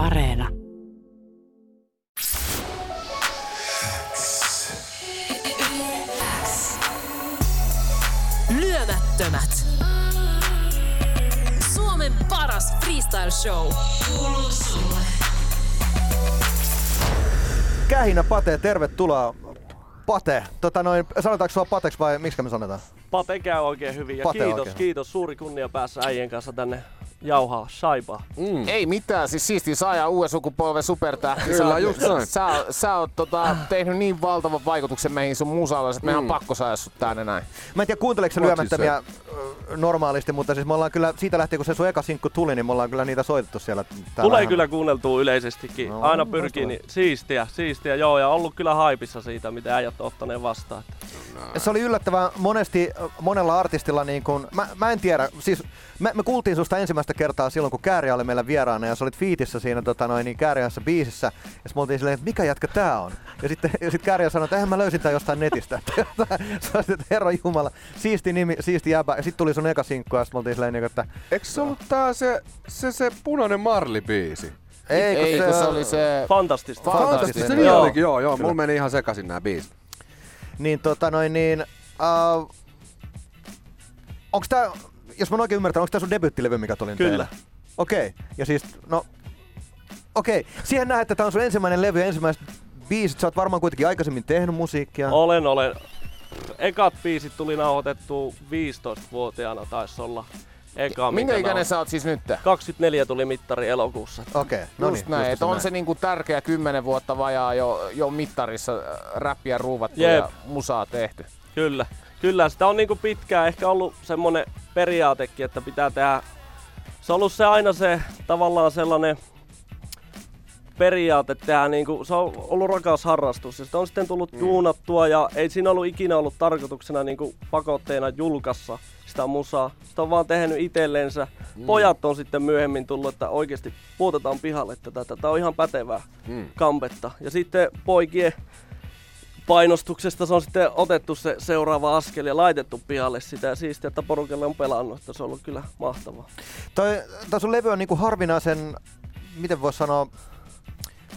Areena. Lyömättömät. Suomen paras freestyle show. Kuuluu sulle. Kähinä Pate, tervetuloa. Pate, tota noin, sanotaanko sua Pateksi vai miksi me sanotaan? Pate käy oikein hyvin ja Pate kiitos, oikein. kiitos. Suuri kunnia päässä äijien kanssa tänne jauhaa shaibaa. Mm. Ei mitään, siis siistiä saa uuden sukupolven supertähti. Kyllä, sä, just noin. Sä, sä oot tota, tehnyt niin valtavan vaikutuksen meihin sun musalla, että meidän on pakko saada sut tänne näin. Mä en tiedä kuunteleeko sä lyömättömiä normaalisti, mutta siis me ollaan kyllä siitä lähtien kun se sun eka sinkku tuli, niin me ollaan kyllä niitä soitettu siellä. täällä Tulee aina. kyllä kuunneltua yleisestikin. No, Aina pyrkii, niin siistiä, siistiä, joo, ja ollut kyllä haipissa siitä, mitä äijät on ottaneen vastaan. Se oli yllättävän monesti, monella artistilla niin kun, mä, mä en tiedä, siis me, me kuultiin susta ensimmäistä kertaa silloin, kun Kääriä oli meillä vieraana ja sä olit fiitissä siinä tota noin, niin Kääriässä biisissä. Ja me oltiin silleen, että mikä jätkä tää on? Ja sitten ja sit Kääriä sanoi, että eihän mä löysin tän jostain netistä. Sä olisit, että herra jumala, siisti nimi, siisti jäbä. Ja sitten tuli sun eka sinkku ja sitten me oltiin silleen, niin, että Eikö se ollut tää se, se, se punainen marli-biisi? eikö Ei, se, kun se oli se... Fantastista. Fantastista. Se Joo. niin olikin, joo, joo. Kyllä. Mulla meni ihan sekaisin nämä biisit. Niin tota noin niin... Uh, onks tää, jos mä oon oikein ymmärtänyt, onks tää sun debyyttilevy, mikä tuli Kyllä. teille? Okei, okay. ja siis, no... Okei, okay. siihen näet, että tää on sun ensimmäinen levy ja ensimmäiset biisit. Sä oot varmaan kuitenkin aikaisemmin tehnyt musiikkia. Olen, olen. Ekat biisit tuli nauhoitettu 15-vuotiaana taisi olla. Eka, Minkä ikäinen sä oot siis nyt? 24 tuli mittari elokuussa. Okei, okay. no Just niin. näin, just että on näin. se niinku tärkeä kymmenen vuotta vajaa jo, jo mittarissa äh, räppiä ruuvattu Jep. ja musaa tehty. Kyllä, kyllä. Sitä on niinku pitkään ehkä ollut semmonen periaatekin, että pitää tehdä... Se on ollut se aina se tavallaan sellainen periaate tehdä, niinku, se on ollut rakas harrastus ja sitä on sitten tullut mm. duunattua ja ei siinä ollut ikinä ollut tarkoituksena niinku pakotteena julkassa sitä musaa. Sitä on vaan tehnyt itsellensä. Mm. Pojat on sitten myöhemmin tullut, että oikeasti puutetaan pihalle tätä. Tämä on ihan pätevää Mm. kampetta. Ja sitten poikien painostuksesta se on sitten otettu se seuraava askel ja laitettu pihalle sitä ja siistiä, että porukalle on pelannut, että se on ollut kyllä mahtavaa. Toi, toi sun levy on niinku harvinaisen, miten vois sanoa,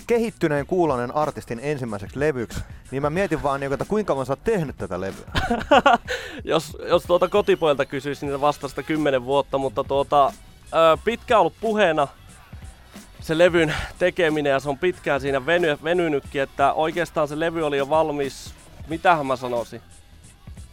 kehittyneen kuulonen artistin ensimmäiseksi levyksi, niin mä mietin vaan, niinku, että kuinka kauan sä oot tehnyt tätä levyä. Jos, jos tuota kotipoilta kysyisi, niin vastasta 10 vuotta, mutta tuota, ö, pitkään ollut puheena se levyn tekeminen ja se on pitkään siinä veny, venynytkin, että oikeastaan se levy oli jo valmis, mitähän mä sanoisin,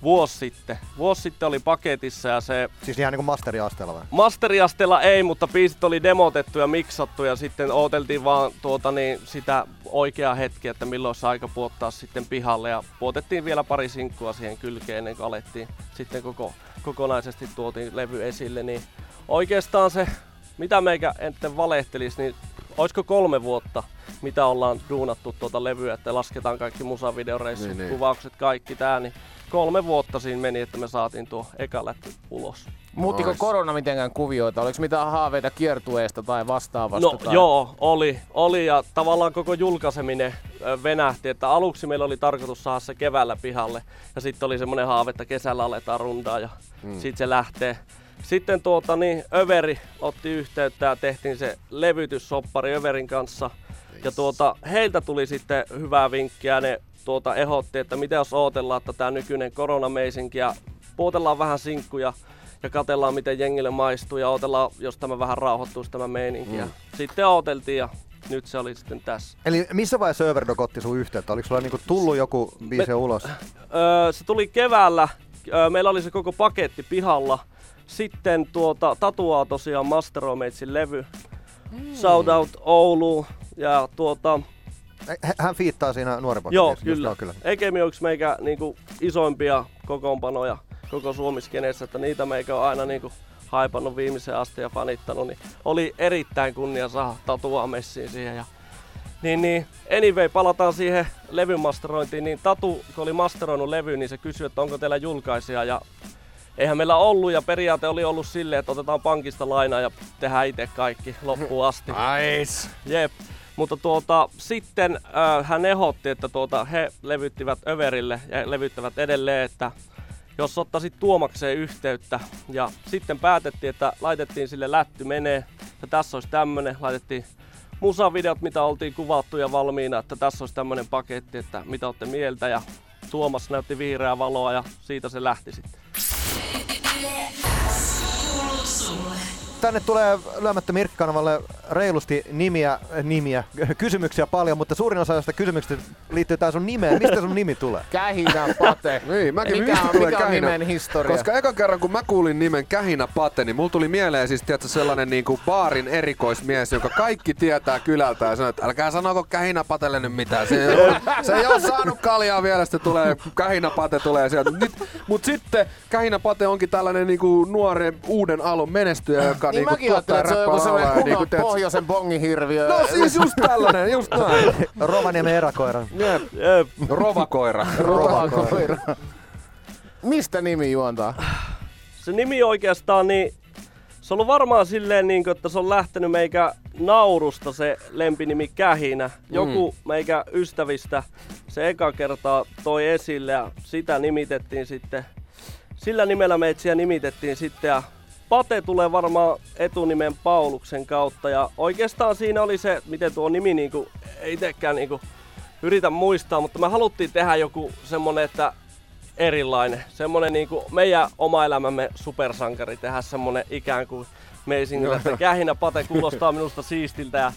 vuosi sitten. Vuosi sitten oli paketissa ja se Siis ihan niinku masteriasteella vai? Masteriasteella ei, mutta biisit oli demotettu ja miksattu ja sitten ooteltiin vaan tuota niin, sitä oikeaa hetkeä, että milloin olisi aika puottaa sitten pihalle ja puotettiin vielä pari sinkkua siihen kylkeen ennen kuin alettiin sitten koko, kokonaisesti tuotiin levy esille, niin oikeastaan se, mitä meikä enten valehtelisi, niin olisiko kolme vuotta, mitä ollaan duunattu tuota levyä, että lasketaan kaikki musavideoreissut, Niin, niin, kuvaukset, kaikki tää, niin kolme vuotta siinä meni, että me saatiin tuo eka lätty ulos. Muuttiko Nice. korona mitenkään kuvioita? Oliko mitään haaveita kiertueesta tai vastaavasta? No tai... joo, oli, oli ja tavallaan koko julkaiseminen venähti, että aluksi meillä oli tarkoitus saada se keväällä pihalle ja sitten oli semmoinen haave, että kesällä aletaan rundaa ja mm. sitten se lähtee. Sitten tuota niin, Överi otti yhteyttä ja tehtiin se levytyssoppari Överin kanssa. Ja tuota, heiltä tuli sitten hyvää vinkkiä. Ne tuota, ehdotti, että mitä jos odotellaan, että tämä nykyinen koronameisinki ja puotellaan vähän sinkkuja ja katellaan miten jengille maistuu ja odotellaan, jos tämä vähän rauhoittuisi tämä meininki. Ja Sitten odoteltiin ja nyt se oli sitten tässä. Eli missä vaiheessa Overdog otti sun yhteyttä? Oliko sulla niinku tullut joku biisi ulos? Öö, se tuli keväällä. Öö, meillä oli se koko paketti pihalla. Sitten tuota, tatuaa tosiaan Master Meitsin levy. Mm. Shout out Oulu. Ja tuota, Hän fiittaa siinä nuorempana. joo, kyllä. Joo, kyllä. Ekemi on yksi meikä niinku, isoimpia kokoonpanoja koko Suomiskeneessä, että niitä meikä on aina niinku, haipannut viimeiseen asti ja fanittanut, niin oli erittäin kunnia saada tatua messiin siihen. Ja, niin, niin, anyway, palataan siihen levyn masterointiin, niin Tatu, kun oli masteroinut levy, niin se kysyi, että onko teillä julkaisija, ja eihän meillä ollut, ja periaate oli ollut silleen, että otetaan pankista lainaa ja tehdään itse kaikki loppuun asti. Nice! Jep. Mutta tuota, sitten äh, hän ehdotti, että tuota, he levyttivät Överille ja levyttävät edelleen, että jos ottaisit Tuomakseen yhteyttä. Ja sitten päätettiin, että laitettiin sille lätty menee. Ja tässä olisi tämmönen, laitettiin musavideot, mitä oltiin kuvattu ja valmiina, että tässä olisi tämmöinen paketti, että mitä olette mieltä ja Tuomas näytti vihreää valoa ja siitä se lähti sitten. Tänne tulee lyömättä Mirkkanavalle reilusti nimiä, nimiä, kysymyksiä paljon, mutta suurin osa näistä kysymyksistä liittyy tähän sun nimeen. Mistä sun nimi tulee? Kähinä Pate. Niin, mäkin mikä mistä on, tulee mikä on Kähinä? nimen historia? Koska eka kerran kun mä kuulin nimen Kähinä Pate, niin mulla tuli mieleen siis tiedätkö, sellainen niinku baarin erikoismies, joka kaikki tietää kylältä ja sanoo, että älkää sanoko Kähinä Patelle nyt mitään. Se ei, ole, se ei ole saanut kaljaa vielä, sitten tulee Kähinä Pate tulee sieltä. Nyt, mut sitten Kähinä Pate onkin tällainen niinku nuoren uuden aallon menestyjä, joka Niin niinku mäkin ajattelin, että se on joku sellainen kunnon niinku, tiedätkö- pohjoisen bongihirviö. No siis just tällainen, just näin. Rovaniemen eräkoira. Jep. Jep. Rovakoira. Rovakoira. Mistä nimi juontaa? Se nimi oikeastaan, niin se on ollut varmaan silleen, niin kuin, että se on lähtenyt meikä naurusta se lempinimi Kähinä. Joku meikä ystävistä se eka kertaa toi esille ja sitä nimitettiin sitten. Sillä nimellä meitsiä nimitettiin sitten ja Pate tulee varmaan etunimen Pauluksen kautta ja oikeastaan siinä oli se, miten tuo nimi niinku, ei itsekään niinku yritä muistaa, mutta me haluttiin tehdä joku semmonen, että erilainen. Semmonen niinku meidän oma elämämme supersankari tehdä semmonen ikään kuin meisingillä, että kähinä pate kuulostaa minusta siistiltä ja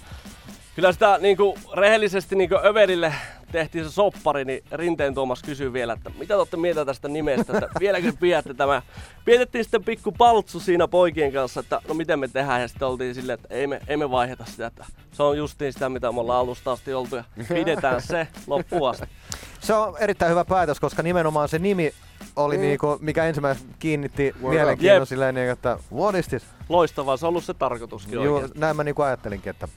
Kyllä sitä niinku rehellisesti niinku Överille tehtiin se soppari, niin Rinteen Tuomas kysyi vielä, että mitä te olette mieltä tästä nimestä, että vieläkö pidätte tämä. Pidettiin sitten pikku paltsu siinä poikien kanssa, että no miten me tehdään ja sitten oltiin silleen, että ei me, ei me vaiheta sitä, että se on justiin sitä, mitä me ollaan alusta asti oltu ja pidetään se loppuun asti. Se on erittäin hyvä päätös, koska nimenomaan se nimi oli niinku, mikä ensimmäisenä kiinnitti mielenkiinnon Jep. silleen, niinku, että what is this? Loistavaa, se on ollut se tarkoituskin oikeasti. näin mä niinku ajattelinkin, että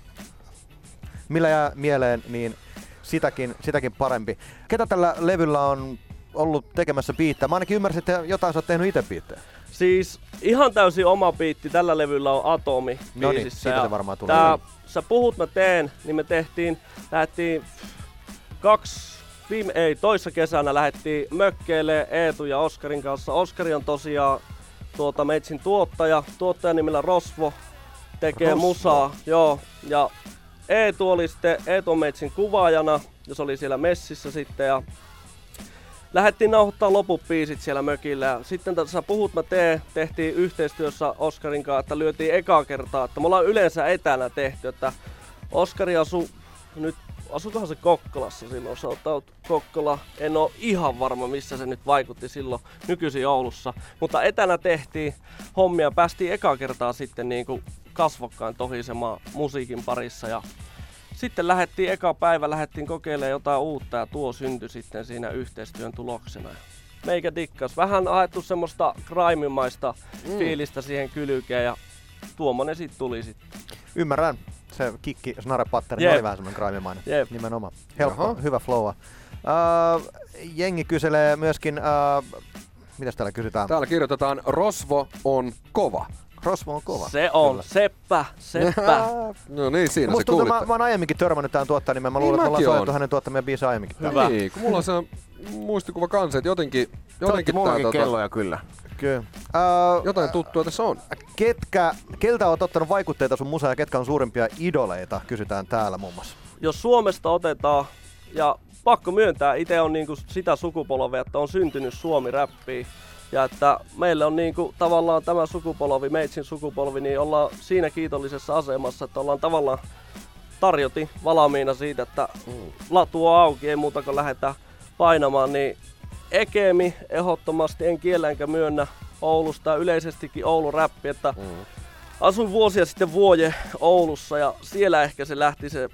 millä jää mieleen, niin sitäkin, sitäkin parempi. Ketä tällä levyllä on ollut tekemässä biittää? Mä ainakin ymmärsin, että jotain sä oot tehnyt itse biittejä. Siis ihan täysin oma biitti tällä levyllä on Atomi No niin, siitä se varmaan tulee. Tää, sä puhut, mä teen, niin me tehtiin, lähdettiin kaksi, viime, ei, toissa kesänä lähdettiin mökkeille Eetu ja Oskarin kanssa. Oskari on tosiaan tuota Meitsin tuottaja, tuottajan nimellä Rosvo, tekee Rosvo. musaa, joo, ja Eetu oli sitten, Eetu on Meitsin kuvaajana, ja se oli siellä messissä sitten, ja lähdettiin nauhoittaa loput biisit siellä mökillä. Sitten tässä Puhut mä teen tehtiin yhteistyössä Oskarin kanssa, että lyötiin ekaa kertaa. Että me ollaan yleensä etänä tehty, että Oskari asu nyt asukohan se Kokkolassa silloin, sanotaan Kokkola, en ole ihan varma missä se nyt vaikutti silloin nykyisin Oulussa, mutta etänä tehtiin hommia, päästiin eka kertaa sitten niin kuin kasvokkain tohisemaan musiikin parissa ja sitten lähdettiin eka päivä, lähdettiin kokeilemaan jotain uutta ja tuo syntyi sitten siinä yhteistyön tuloksena. Meikä dikkas. Vähän haettu semmoista crime-maista mm. fiilistä siihen kylkeen ja tuommoinen sitten tuli sitten. Ymmärrän. Se kikki snare pattern oli vähän semmoinen crime-mainen. Jep. Nimenomaan. Helppo, Jaha. hyvä flowa. Uh, jengi kyselee myöskin, uh, mitäs täällä kysytään? Täällä kirjoitetaan, Rosvo on kova. Rosvo on kova. Se on, Kyllä. seppä, seppä. No niin, siinä Musta se tuntuu, kuulitte. mä, mä oon aiemminkin törmännyt tähän tuottajan nimeen. Mä Niin luulen, että me ollaan hänen tuottamia biisejä aiemminkin. täällä. Hyvä. Niin, kun mulla on se muistikuva kanssa, että jotenkin, jotenkin tää, tota, kelloja kyllä. Kyllä. Uh, jotain tuttua tässä on. ketkä, keltä oot ottanut vaikutteita sun musaan ja ketkä on suurimpia idoleita, kysytään täällä muun muassa. Jos Suomesta otetaan, ja pakko myöntää, itse on niinku sitä sukupolvea, että on syntynyt Suomi-räppiin. Ja että meille on niinku tavallaan tämä sukupolvi, Meitsin sukupolvi, niin ollaan siinä kiitollisessa asemassa, että ollaan tavallaan tarjoti valmiina siitä, että latu on auki, ei muuta kuin lähdetään painamaan, niin Ekemi ehdottomasti en kiellä enkä myönnä Oulusta ja yleisestikin Oulun räppi, että asuin vuosia sitten Vuoje Oulussa ja siellä ehkä se lähti se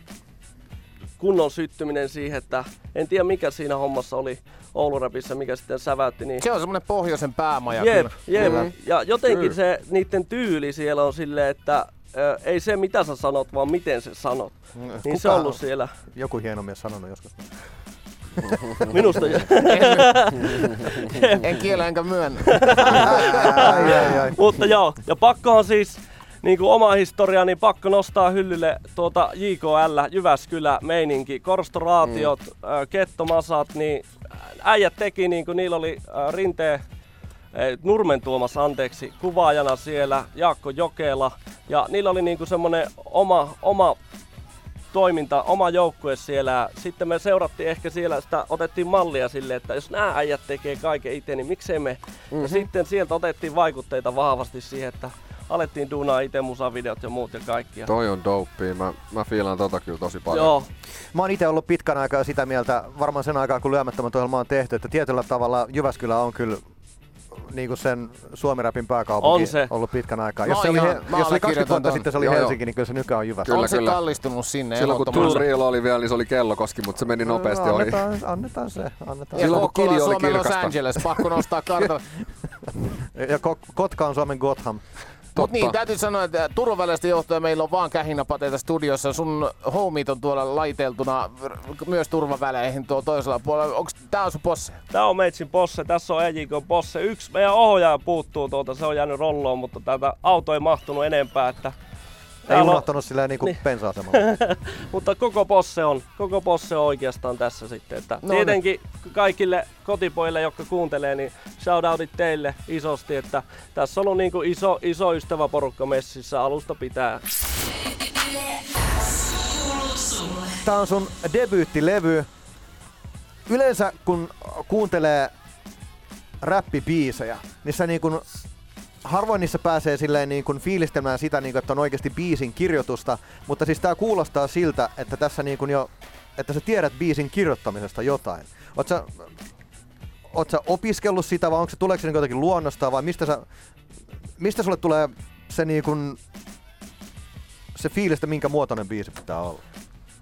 kunnon syttyminen siihen, että en tiedä mikä siinä hommassa oli Ouluräpissä, mikä sitten säväytti, niin Se on semmonen pohjoisen päämaja Jep, kyllä. jep. Kyllä. Ja jotenkin Kyllä. se niiden tyyli siellä on silleen, että ö, ei se mitä sä sanot, vaan miten sä sanot. Niin se on ollut siellä. Joku hieno mies sanonut joskus. Minusta En kiellä enkä myönnä. ai, ai, ai. Mutta joo, ja pakkohan siis niin kuin oma historia, niin pakko nostaa hyllylle tuota JKL, Jyväskylä, meininki, korstoraatiot, mm. kettomasat, niin äijät teki, niin kuin niillä oli äh, rinteen Nurmen Tuomas, anteeksi, kuvaajana siellä, Jaakko Jokela, ja niillä oli niinku semmonen oma, oma toiminta, oma joukkue siellä. Sitten me seurattiin ehkä siellä, sitä otettiin mallia sille, että jos nämä äijät tekee kaiken itse, niin miksei me. Mm-hmm. Ja sitten sieltä otettiin vaikutteita vahvasti siihen, että alettiin duunaa itse musavideot ja muut ja kaikki. Ja Toi on dopea. Mä, mä fiilan tota kyllä tosi paljon. Joo, Mä oon itse ollut pitkän aikaa sitä mieltä, varmaan sen aikaa kun lyömättömät ohjelma on tehty, että tietyllä tavalla Jyväskylä on kyllä niin kuin sen suomirapin pääkaupunki On se. ollut pitkän aikaa. Jos, se oli, ihan- jos se oli 20 allekirjoitan vuotta ton. sitten se oli Joo, joo. Helsinki, niin kyllä se nykyään on Jyväskylä. Kyllä, on se kyllä. kallistunut sinne Silloin kun. Tull Real oli vielä, niin se oli kellokoski, mutta se meni nopeasti ohi. annetaan, annetaan se. Annetaan. Ja Silloin, kun Kili oli Suomen Los kirkasta. Angeles, pakko nostaa kartalla. Ja Ko- Kotka on Suomen Gotham. Mut niin, täytyy sanoa, että Turun väleistä johtuen meillä on vaan kähinäpateita studiossa. Sun homit on tuolla laiteltuna myös turvaväleihin tuolla toisella puolella. Onks tää on sun posse? Tää on Meitsin posse, tässä on EJK posse. Yksi meidän ohjaaja puuttuu tuolta, se on jäänyt rolloon, mutta täältä auto ei mahtunut enempää. Että Ei Täällä on- unohtanut silleen niin kuin Niin. pensa-asemalla. Mutta koko posse on, koko posse on oikeastaan tässä sitten. Että No no, tietenkin kaikille kotipojille, jotka kuuntelee, niin shoutoutit teille isosti, että tässä on ollut niin kuin iso, iso ystäväporukka messissä alusta pitää. Tää on sun debyyttilevy. Yleensä kun kuuntelee räppibiisejä, niin sä niin kun, harvoin niissä pääsee silleen niin kun fiilistelemään sitä, niin kun, että on oikeasti biisin kirjoitusta, mutta siis tää kuulostaa siltä, että tässä niin kun jo, että sä tiedät biisin kirjoittamisesta jotain. Oot sä, oot sä opiskellut sitä vai onko se, tuleeko se niin jotenkin luonnostaan vai mistä, sä, mistä sulle tulee se niin kun, se fiilis, että minkä muotoinen biisi pitää olla?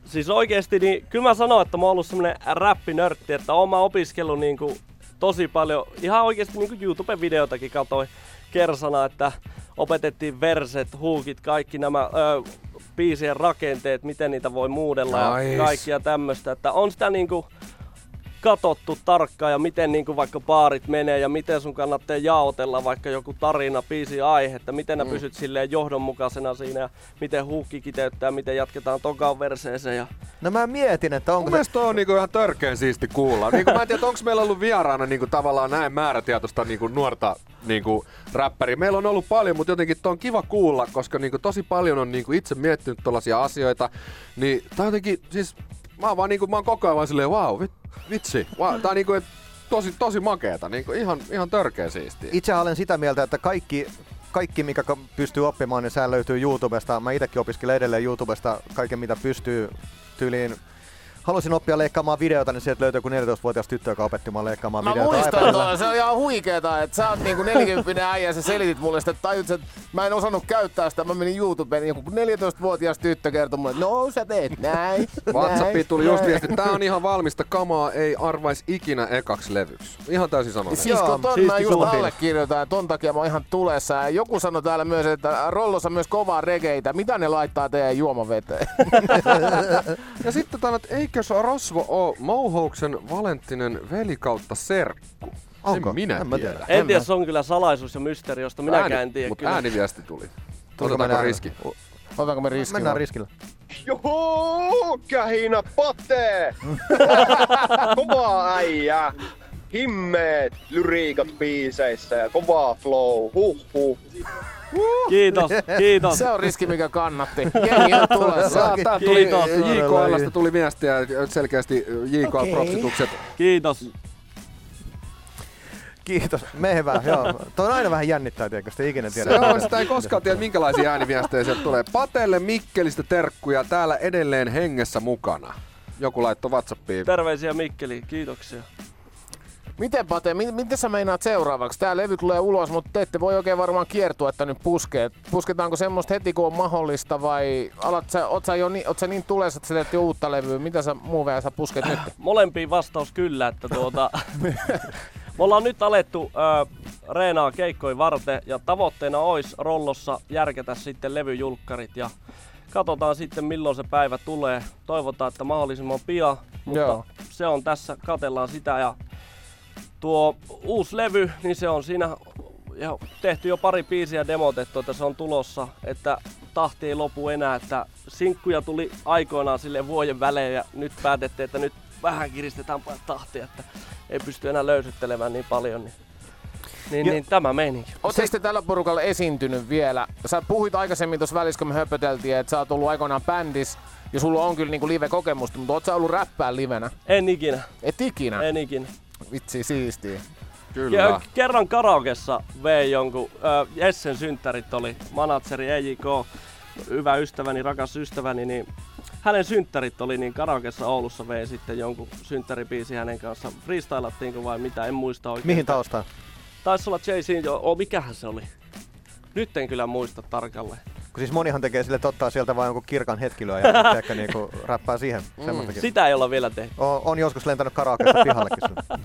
Siis oikeesti, niin kyllä mä sanon, että mä oon ollut semmonen räppinörtti, että oon mä opiskellut niin kuin tosi paljon, ihan oikeesti niin kuin YouTube-videotakin katsoin kersana, että opetettiin verset, huukit, kaikki nämä ö, biisien rakenteet, miten niitä voi muudella Nice. ja kaikkia tämmöistä, että on sitä niinku katottu tarkkaan ja miten niinku vaikka baarit menee ja miten sun kannattaa jaotella vaikka joku tarina, biisi, aihe, että miten Mm. nää pysyt silleen johdonmukaisena siinä ja miten huukki kiteyttää, miten jatketaan tokaan verseeseen ja No mä mietin, että onko Mun se... on niinku ihan törkeen siisti kuulla. Niinku, mä en tiedä, onko meillä ollut vieraana niinku, tavallaan näin määrätietoista niinku, nuorta niinku, räppäriä. Meillä on ollut paljon, mutta jotenkin toi on kiva kuulla, koska niinku, tosi paljon on niinku, itse miettinyt tällaisia asioita. Niin tää on jotenkin, siis mä oon, vaan, niinku, mä oon koko ajan vaan silleen, wow, vit, vitsi. Wow, tää on niinku, et, tosi, tosi makeeta, niinku, ihan, ihan törkeä siistiä. Itse olen sitä mieltä, että kaikki, kaikki mikä pystyy oppimaan, niin sehän löytyy YouTubesta. Mä itsekin opiskelen edelleen YouTubesta kaiken mitä pystyy tyyliin. Halusin oppia leikkaamaan videota, niin sieltä löytyy joku 14-vuotias tyttö, joka opetti mua leikkaamaan Mä videota muistan iPadilla. tuolla, se on ihan huikeeta, että sä oot niinku 40 äijä ja sä selitit mulle sitä, että tajut, että mä en osannut käyttää sitä, mä menin YouTubeen, niin joku 14-vuotias tyttö kertoi mulle, että no sä teet näin, WhatsAppiin näin, tuli just viesti, tää on ihan valmista kamaa, ei arvaisi ikinä ekaksi levyksi. Ihan täysin samaa. Siis Joo, kun ton siisti mä just allekirjoitan ja ton takia mä oon ihan tulessa. Ja joku sanoi täällä myös, että Rollossa on myös kovaa regeitä. Mitä ne laittaa teidän juomaveteen? Ja sitten täällä, että eikös Rosvo oo Mohoksen Valenttinen veli kautta serkku? Onko? En minä En mä tiedä. tiedä. en tiedä, se on kyllä salaisuus ja mysteeri, josta minäkään en tiedä. Mutta kyllä. ääniviesti tuli. Tuliko Otetaanko riski? Otetaanko me riski? Mennään riskillä. Joho, kähinä pate! Kovaa äijää! Himmeet lyriikat biiseissä ja kovaa flow. Huh huh. Kiitos, kiitos. Se on riski, mikä kannatti. Jengi on. Tää, tää tuli. JKLstä tuli viestiä, selkeästi JKL Okei. propsitukset. Kiitos. Kiitos. Mehvä, joo. Toi on aina vähän jännittää, tiedätkö, sitä ikinä tiedä. Se on, sitä ei koskaan tiedä, minkälaisia ääniviestejä sieltä tulee. Patelle Mikkelistä terkkuja, täällä edelleen hengessä mukana. Joku laittoi Whatsappiin. Terveisiä Mikkeli, kiitoksia. Miten Pate, mi- miten sä meinaat seuraavaksi? Tää levy tulee ulos, mutta te ette voi oikein varmaan kiertuetta nyt puskea. Pusketaanko semmoista heti kun on mahdollista vai alat sä, oot, sä jo ni, oot sä niin tulessa, että sä teet jo uutta levyä? Mitä sä muuveja sä pusket nyt? Molempiin vastaus kyllä, että tuota, me ollaan nyt alettu ö, reenaa keikkoja varten ja tavoitteena olisi rollossa järkätä sitten levyjulkkarit ja katsotaan sitten milloin se päivä tulee. Toivotaan, että mahdollisimman pian, mutta Joo. se on tässä, katellaan sitä ja tuo uusi levy, niin se on siinä ja tehty jo pari biisiä demotettu, että se on tulossa, että tahti ei lopu enää, että sinkkuja tuli aikoinaan sille vuoden välein ja nyt päätettiin, että nyt vähän kiristetään tahtia, että ei pysty enää löysyttelemään niin paljon. Niin Niin, Jo- niin tämä meininki. Ootte sitten tällä porukalla esiintynyt vielä? Sä puhuit aikaisemmin tuossa välissä, kun me höpöteltiin, että sä oot ollut aikoinaan bändis ja sulla on kyllä niinku live-kokemusta, mutta oot sä ollut räppää livenä? En ikinä, Et ikinä. en ikinä. Vitsi, siistiä. Kyllä. Ja kerran karaokessa vei jonkun, äh, Jessen synttärit oli, manatseri EJK, hyvä ystäväni, rakas ystäväni, niin hänen synttärit oli, niin karaokessa Oulussa vei sitten jonkun synttäribiisi hänen kanssaan. Freestylattiinko vai mitä, en muista oikein. Mihin taustaan? Taisi olla Jay-Z, jo, oh, mikähän se oli? Nyt en kyllä muista tarkalleen. Kun siis monihan tekee sille, että ottaa sieltä vain jonkun kirkan hetkilöä ja ehkä niinku räppää siihen. Mm. Sitä ei olla vielä tehty. On, on joskus lentänyt karaokeesta pihallekin sun.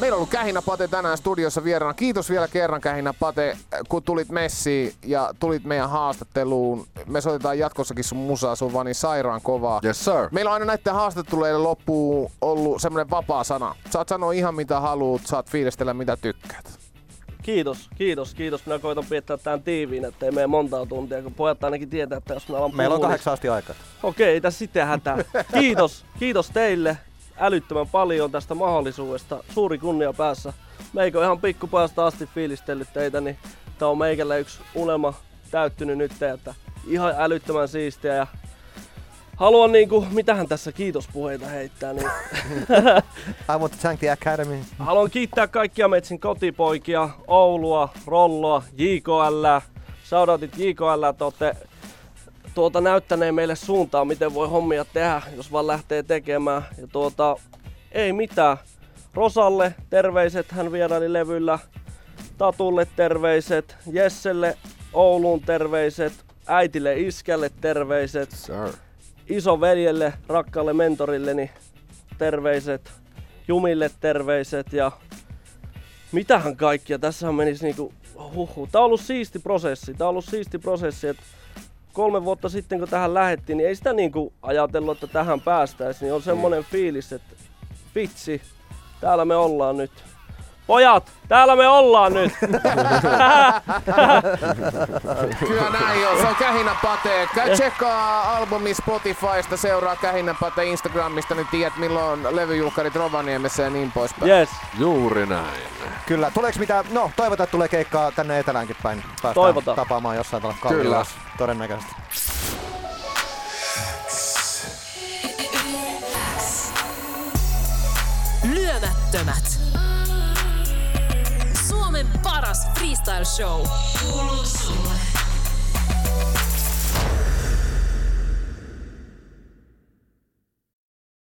Meillä on ollut Kähinä Pate tänään studiossa vieraana. Kiitos vielä kerran Kähinä Pate, kun tulit messiin ja tulit meidän haastatteluun. Me soitetaan jatkossakin sun musaa, sun vaan niin sairaan kovaa. Yes sir. Meillä on aina näiden haastatteluiden loppuun ollut semmoinen vapaa sana. Saat sanoa ihan mitä haluat, saat fiilistellä mitä tykkäät. Kiitos, kiitos, kiitos. Minä koitan piettää tämän tiiviin, ettei mene montaa tuntia, kun pojat ainakin tietää, että jos minä alan Meillä on niin- kahdeksan asti aikaa. Okei, ei tässä sitten hätää. Kiitos, kiitos teille älyttömän paljon tästä mahdollisuudesta. Suuri kunnia päässä. Meikö ihan pikkupojasta asti fiilistellyt teitä, niin tää on meikälle yksi unelma täyttynyt nyt, että ihan älyttömän siistiä ja haluan niinku, mitähän tässä kiitospuheita heittää, niin I want to thank the Academy. Haluan kiittää kaikkia Metsin kotipoikia, Oulua, Rolloa, JKL. Shoutoutit JKL, että olette tuota näyttäneen meille suuntaa, miten voi hommia tehdä, jos vaan lähtee tekemään. Ja tuota, ei mitään. Rosalle terveiset, hän vieraili levyllä. Tatulle terveiset, Jesselle Ouluun terveiset, äitille iskälle terveiset, Sir. Isoveljelle, rakkaalle mentorilleni terveiset, Jumille terveiset ja mitähän kaikkia. Tässähän menisi niinku, huhu. Tää on ollut siisti prosessi. Tää on ollut siisti prosessi, että kolme vuotta sitten kun tähän lähettiin, niin ei sitä niinku ajatellut, että tähän päästäisiin. Niin on semmonen fiilis, että vitsi, täällä me ollaan nyt. Pojat, täällä me ollaan nyt! Kyllä näin on. Se on Kähinä Pate. Käy tsekkaa albumi Spotifysta, seuraa Kähinä Pate Instagramista, niin tiedät milloin levyjulkkarit Rovaniemessä ja niin poispäin. Yes, Juuri näin. Kyllä. Tuleeko mitä? No, toivotaan, että tulee keikkaa tänne eteläänkin päin. Päästään Toivotaan. tapaamaan jossain tällä Kyllä. kalliolla. Todennäköisesti. Lyömättömät. Paras freestyle show. Kuuluu sulle.